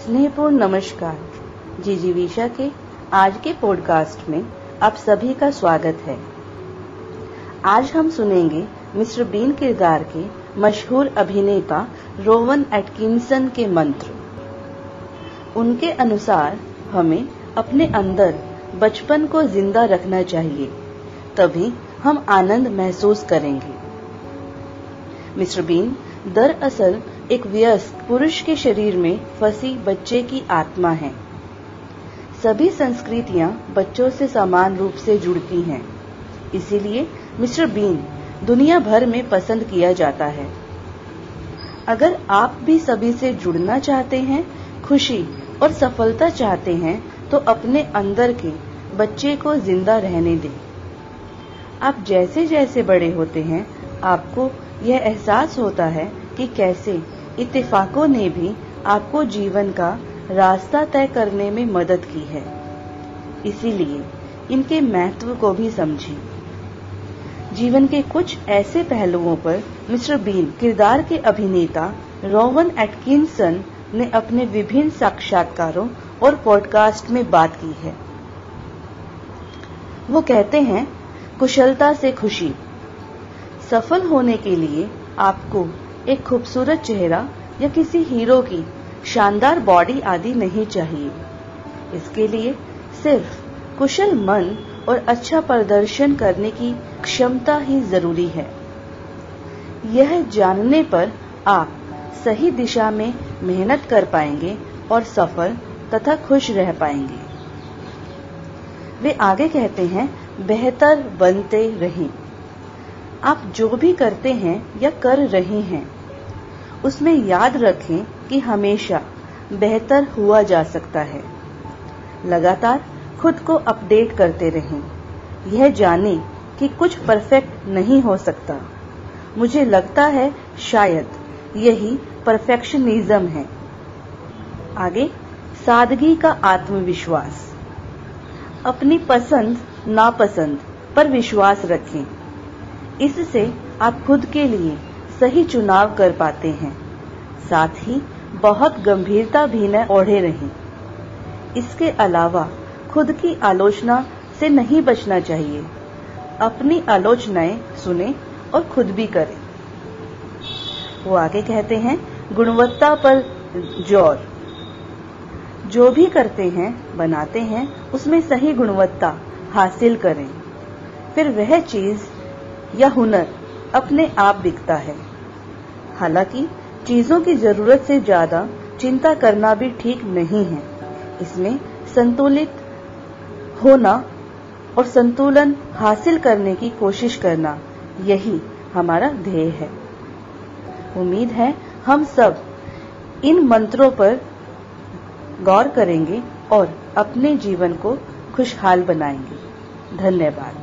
स्नेहपूर्ण नमस्कार। जी जी विशा के आज के पॉडकास्ट में आप सभी का स्वागत है। आज हम सुनेंगे मिस्टर बीन किरदार के मशहूर अभिनेता रोवन एटकिंसन के मंत्र। उनके अनुसार हमें अपने अंदर बचपन को ज़िंदा रखना चाहिए, तभी हम आनंद महसूस करेंगे। मिस्टर बीन दरअसल एक व्यस्त पुरुष के शरीर में फंसी बच्चे की आत्मा है। सभी संस्कृतियाँ बच्चों से समान रूप से जुड़ती हैं। इसीलिए मिस्टर बीन दुनिया भर में पसंद किया जाता है। अगर आप भी सभी से जुड़ना चाहते हैं, खुशी और सफलता चाहते हैं तो अपने अंदर के बच्चे को ज़िंदा रहने दें। आप जैसे जैसे बड़े होते हैं, आपको यह एहसास होता है कि कैसे इत्तेफाकों ने भी आपको जीवन का रास्ता तय करने में मदद की है। इसीलिए इनके महत्व को भी समझें। जीवन के कुछ ऐसे पहलुओं पर मिस्टर बीन, किरदार के अभिनेता रोवन एटकिंसन ने अपने विभिन्न साक्षात्कारों और पॉडकास्ट में बात की है। वो कहते हैं, कुशलता से खुशी। सफल होने के लिए आपको एक खूबसूरत चेहरा या किसी हीरो की शानदार बॉडी आदि नहीं चाहिए। इसके लिए सिर्फ़ कुशल मन और अच्छा प्रदर्शन करने की क्षमता ही ज़रूरी है। यह जानने पर आप सही दिशा में मेहनत कर पाएँगे और सफल तथा खुश रह पाएँगे। वे आगे कहते हैं, बेहतर बनते रहें। आप जो भी करते हैं या कर रहे हैं उसमें याद रखें कि हमेशा बेहतर हुआ जा सकता है। लगातार खुद को अपडेट करते रहें। यह जाने कि कुछ परफेक्ट नहीं हो सकता। मुझे लगता है शायद यही परफेक्शनिज्म है। आगे, सादगी का आत्मविश्वास। अपनी पसंद, नापसंद पर विश्वास रखें। इससे आप खुद के लिए सही चुनाव कर पाते हैं। साथ ही बहुत गंभीरता भी न ओढ़े रहें। इसके अलावा खुद की आलोचना से नहीं बचना चाहिए। अपनी आलोचनाएँ सुने और खुद भी करें। वो आगे कहते हैं, गुणवत्ता पर ज़ोर। जो भी करते हैं, बनाते हैं, उसमें सही गुणवत्ता हासिल करें। फिर वह चीज़ या हुनर अपने आप बिकता है। हालाँकि चीज़ों की ज़रूरत से ज़्यादा चिंता करना भी ठीक नहीं है। इसमें संतुलित होना और संतुलन हासिल करने की कोशिश करना, यही हमारा ध्येय है। उम्मीद है हम सब इन मंत्रों पर गौर करेंगे और अपने जीवन को खुशहाल बनाएँगे। धन्यवाद।